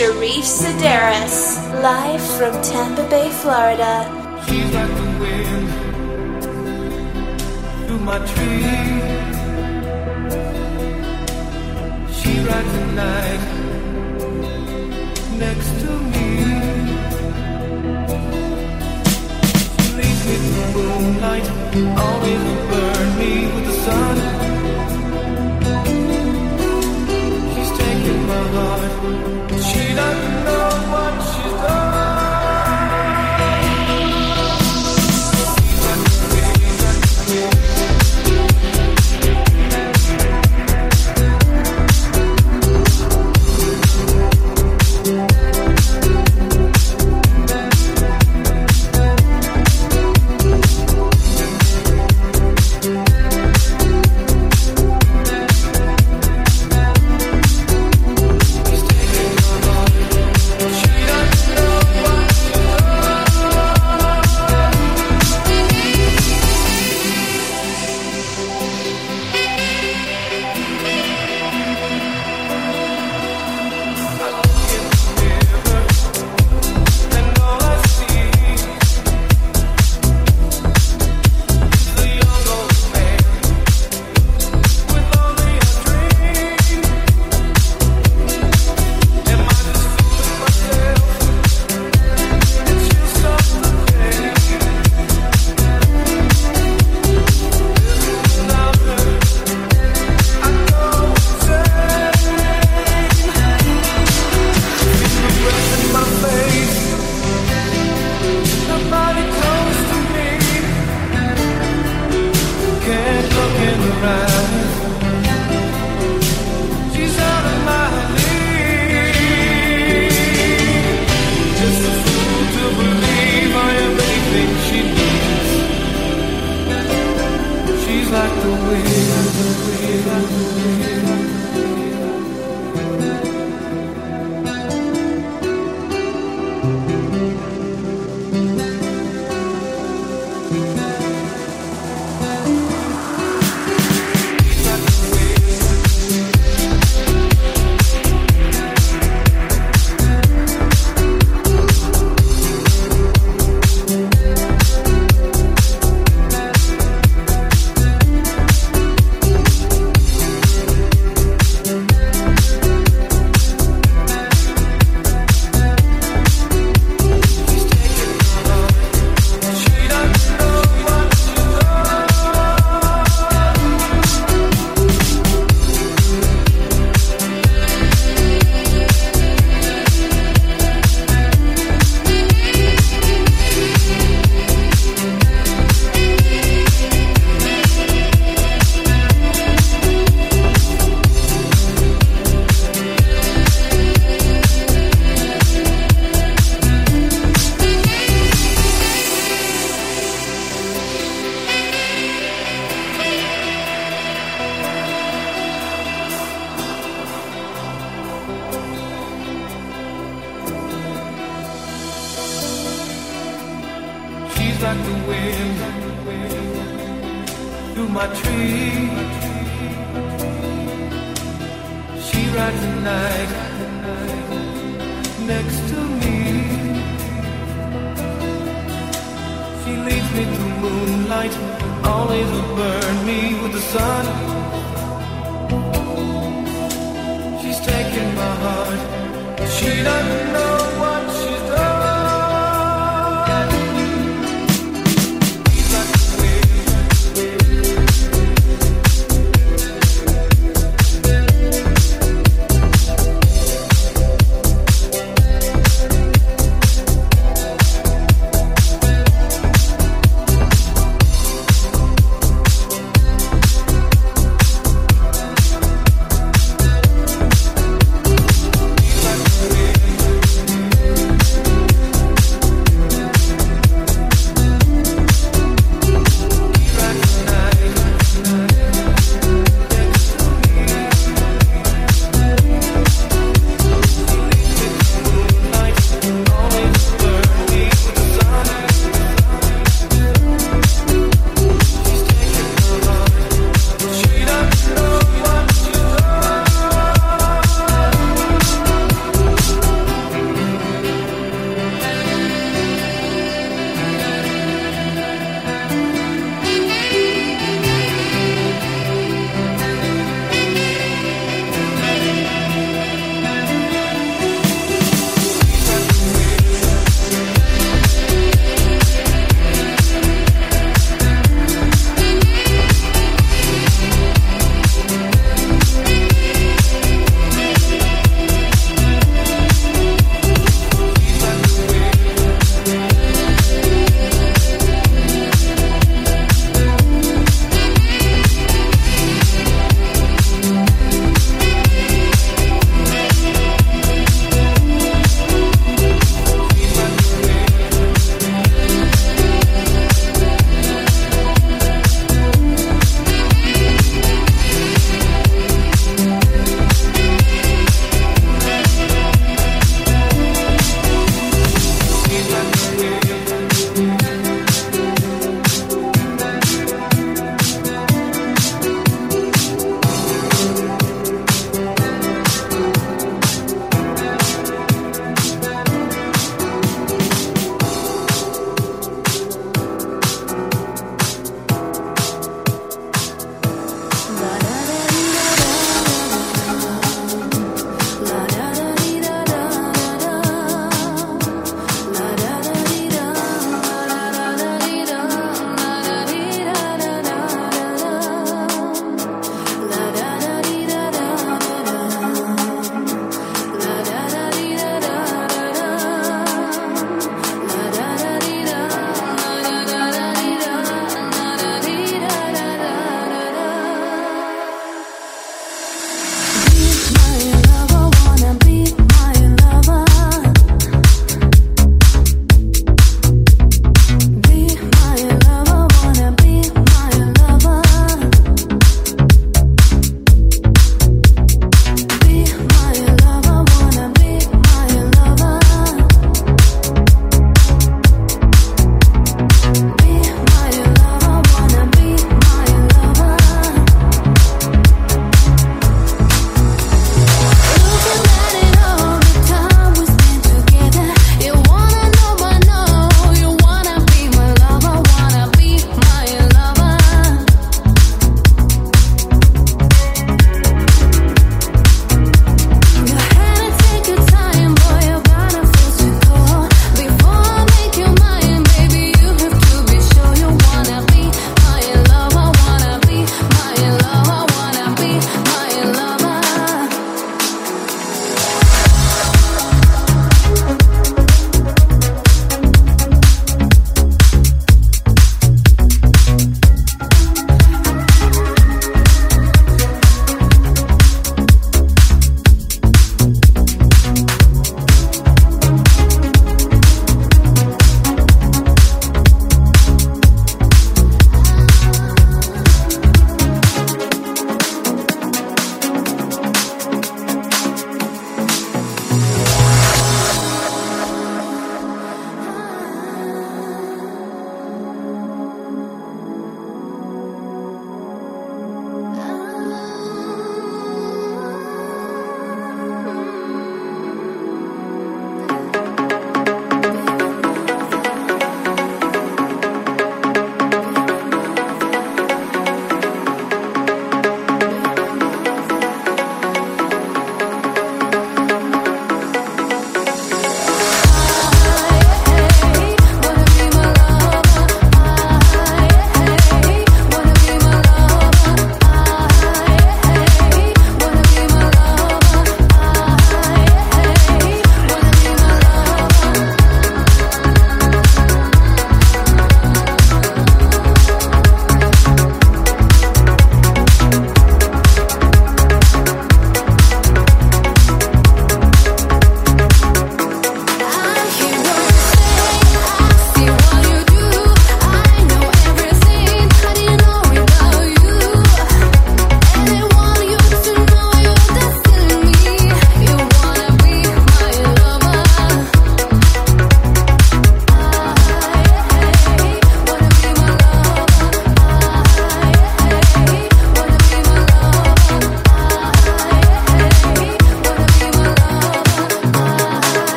Sherif Sidarous, live from Tampa Bay, Florida. She's like the wind through my tree. She rides the night next to me. She me moonlight, always will burn me with the sun. in my heart. She doesn't know what she's done.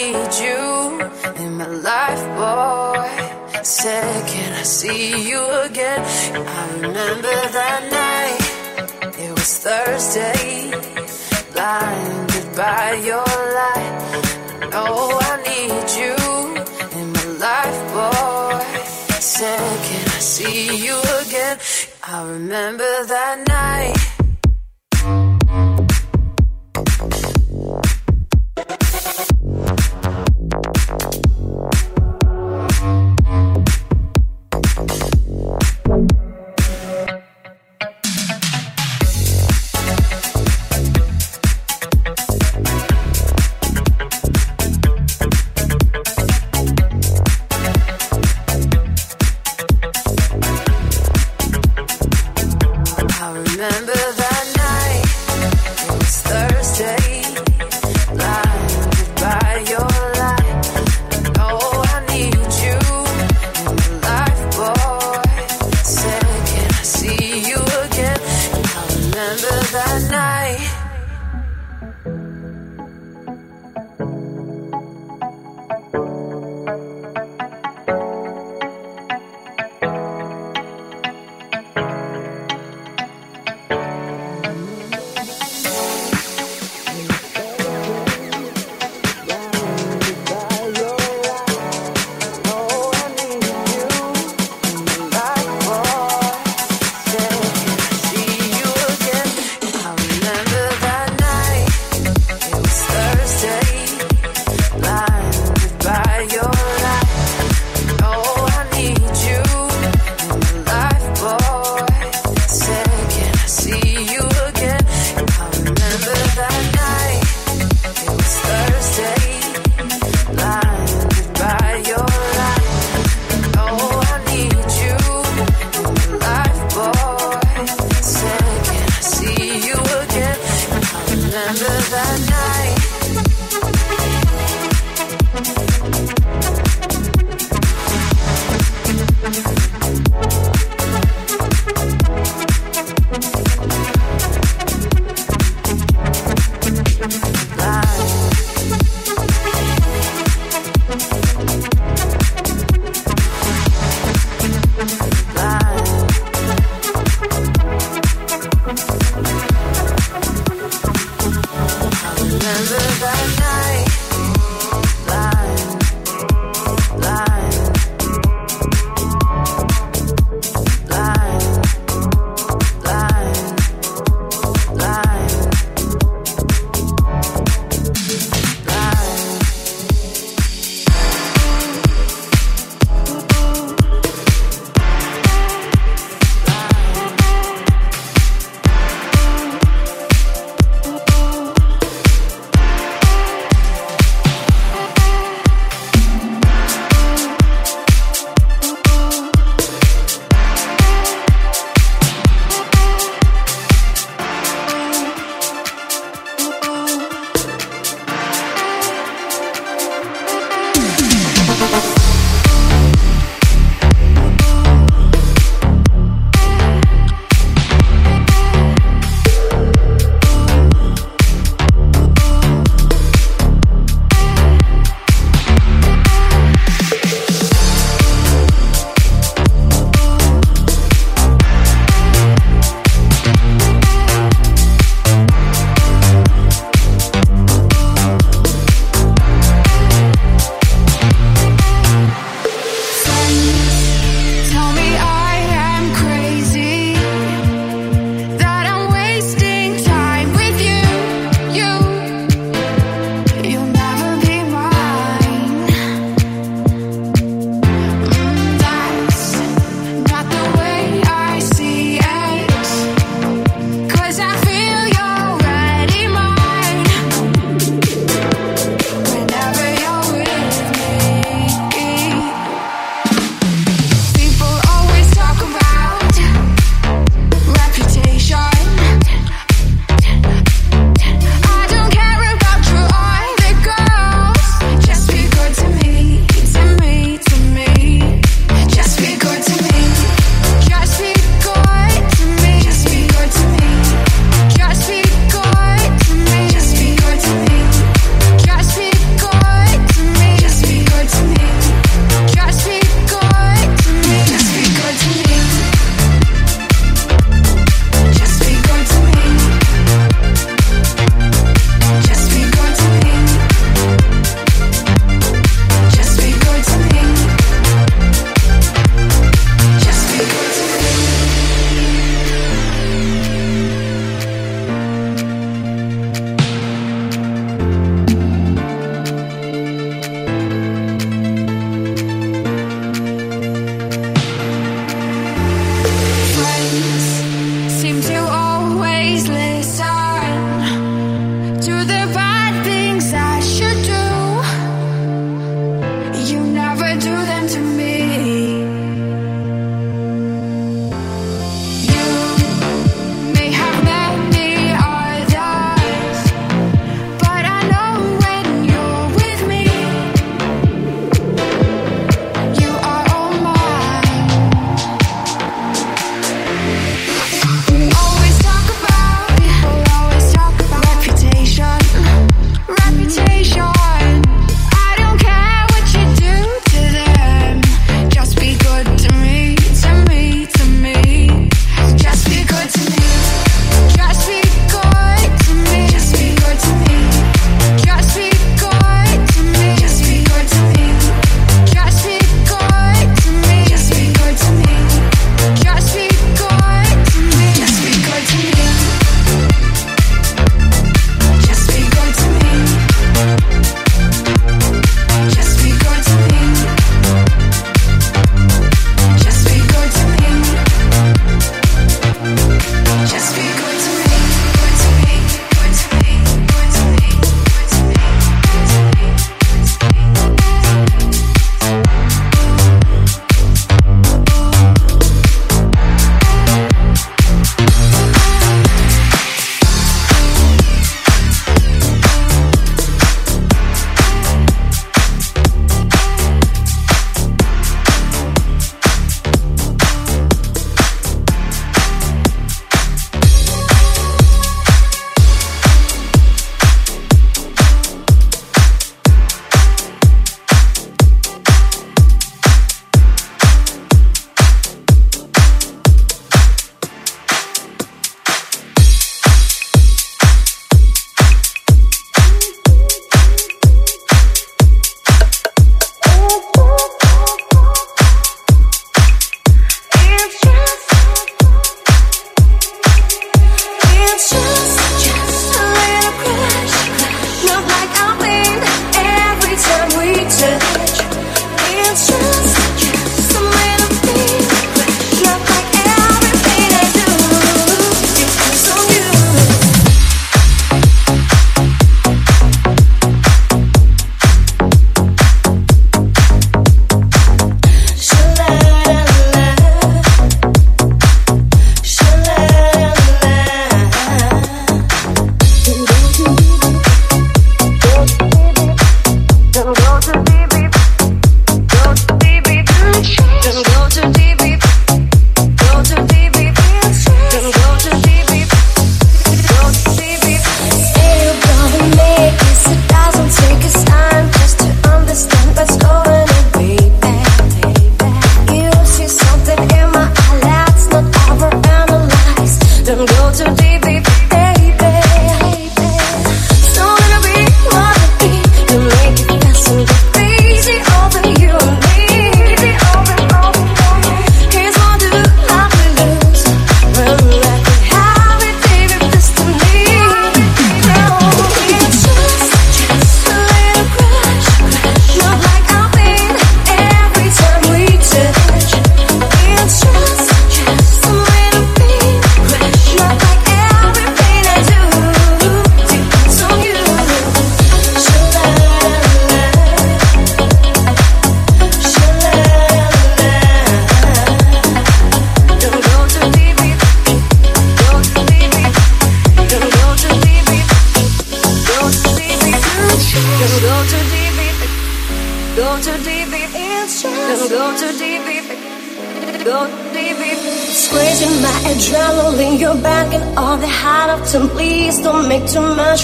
need you in my life, boy. Say, said, can I see you again? I remember that night. It was Thursday. Blinded by your light. Oh, I need you in my life, boy. Say, said, can I see you again? I remember that night.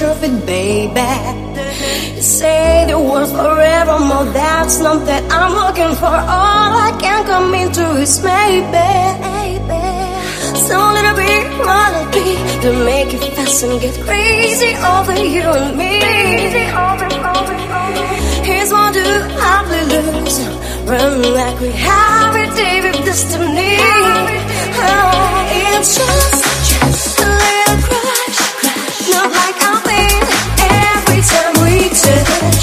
perfect, baby. You say the words forevermore, that's not that I'm looking for. All I can come into is maybe. So little bit melody to make it fast and get crazy over you and me. Here's one to happily lose. Run like we have it, David Destiny. Oh, it's just feel like I'm in every time we touch.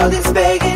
Body's begging,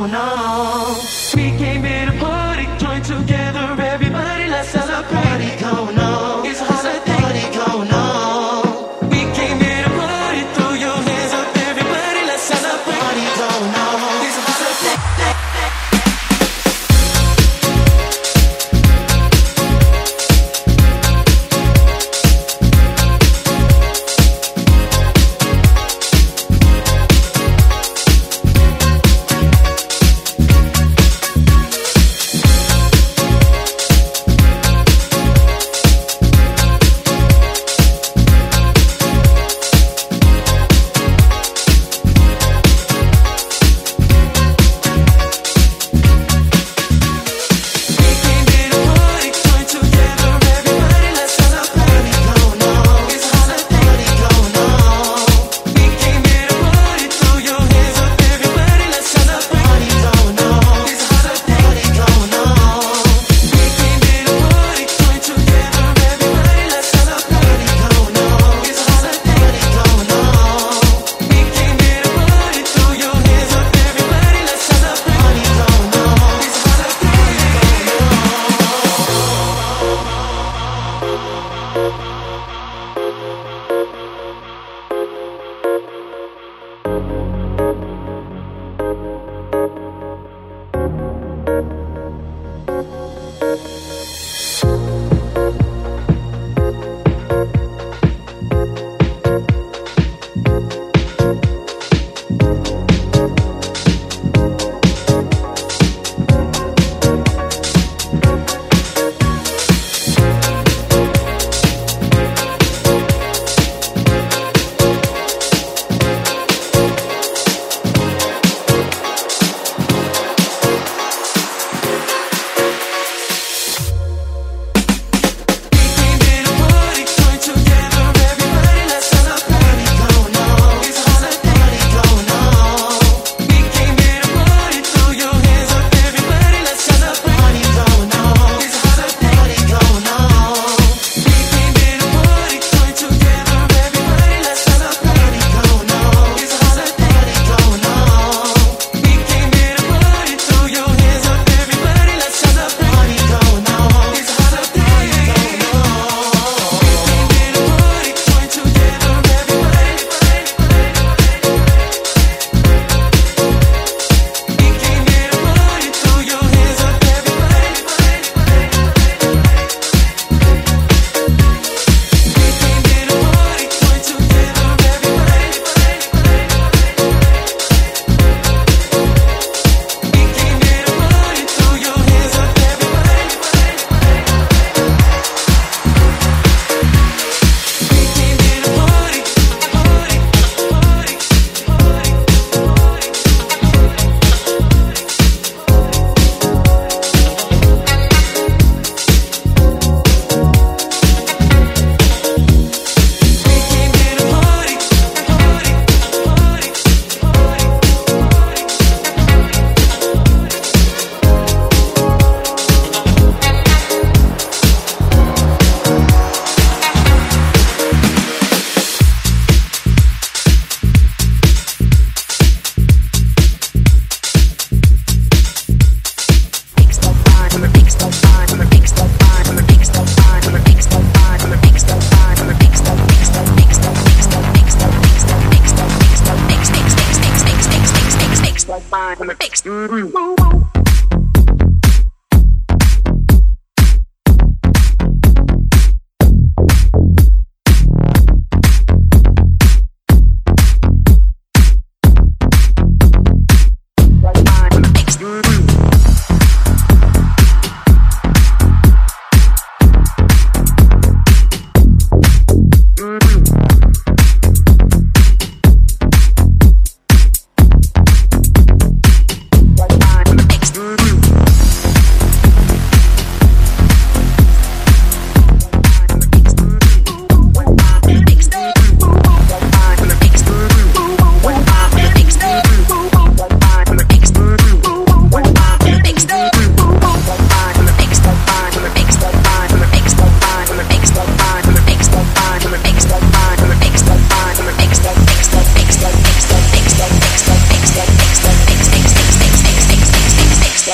no, no.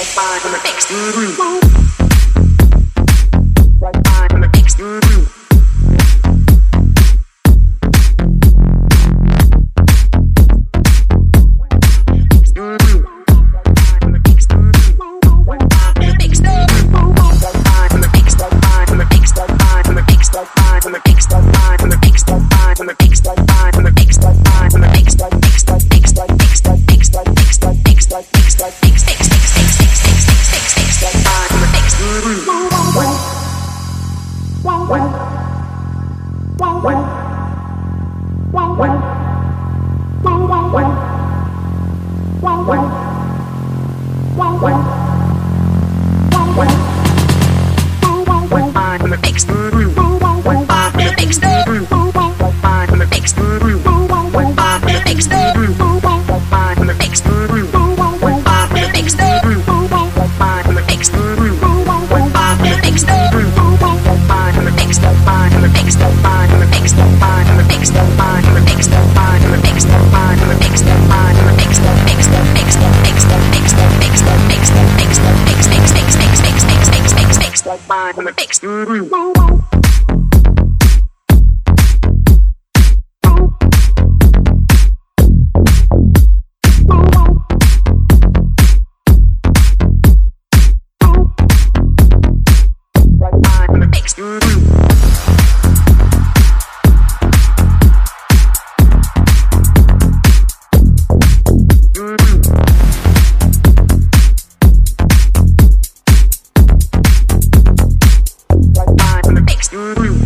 Mix. Mm-hmm.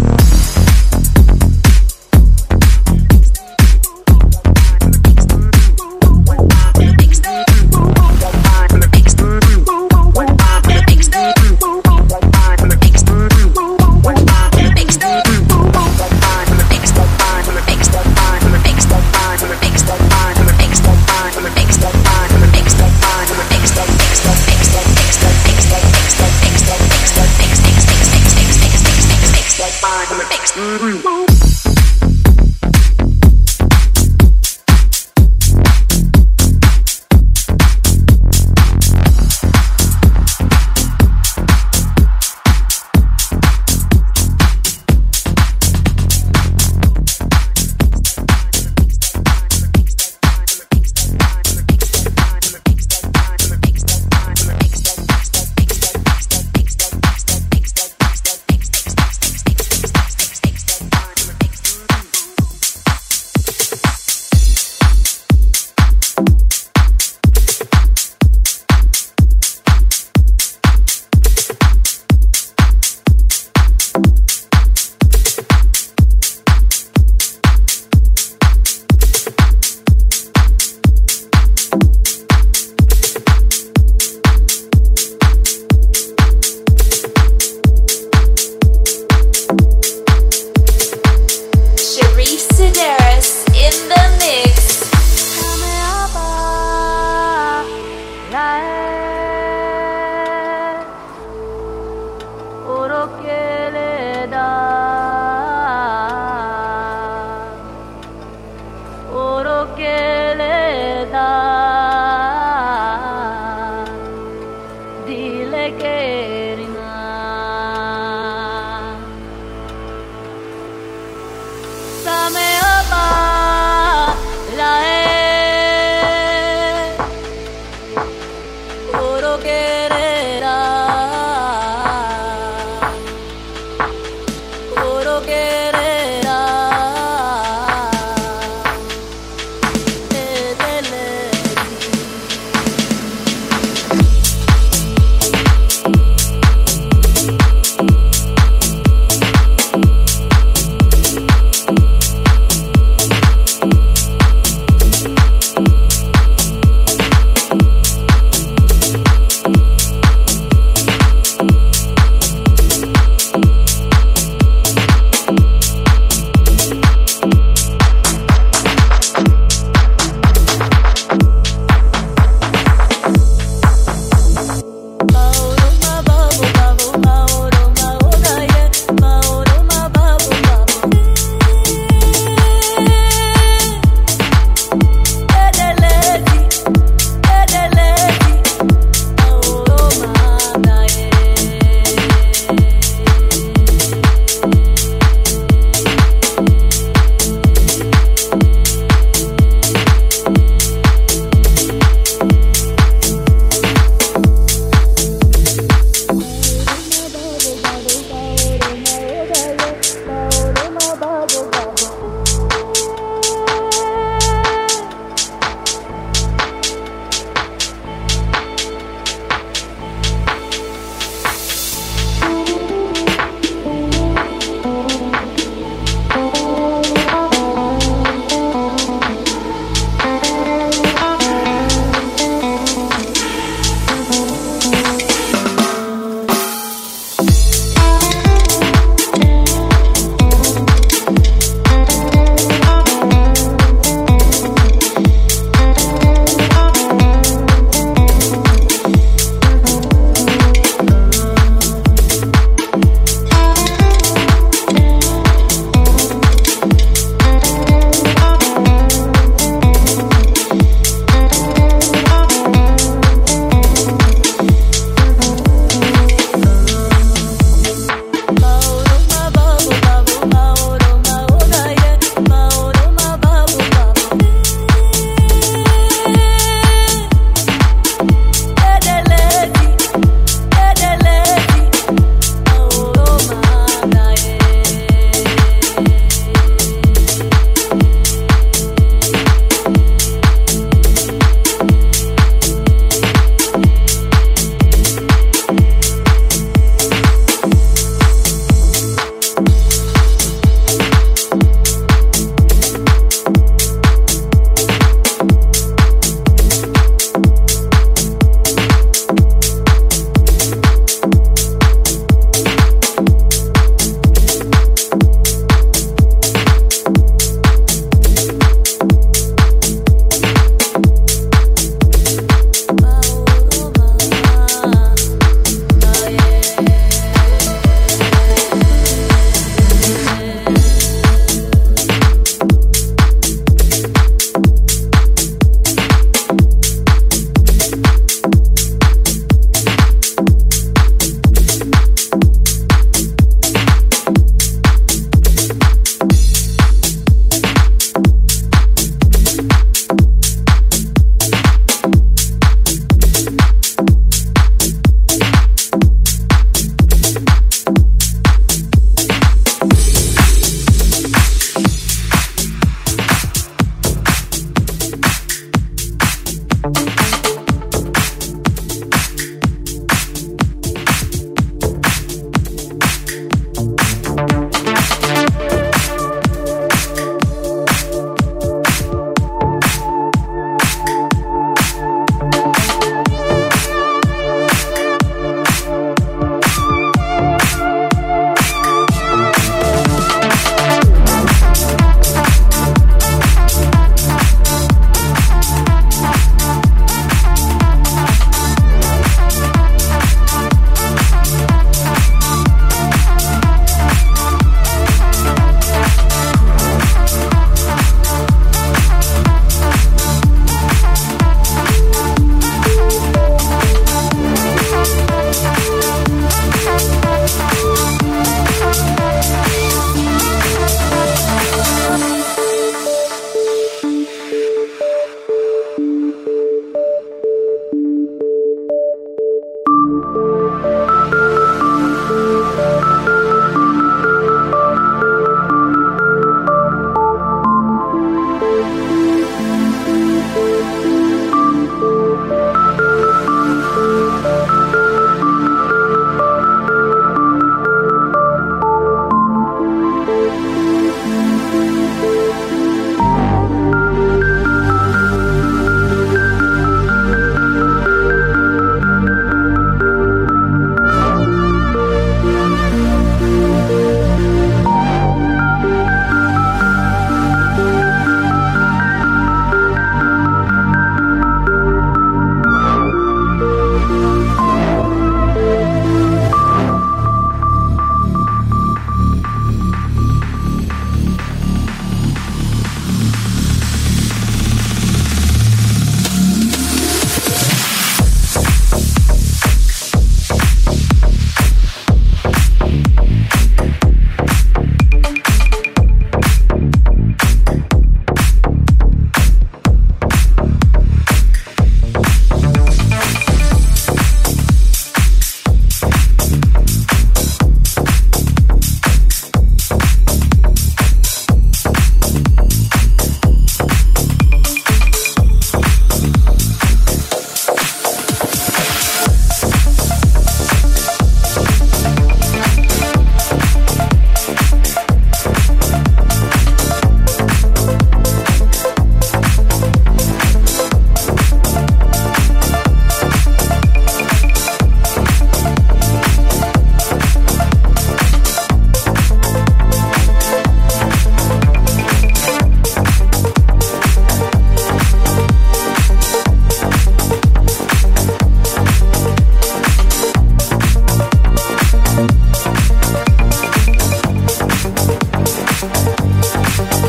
Thank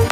you.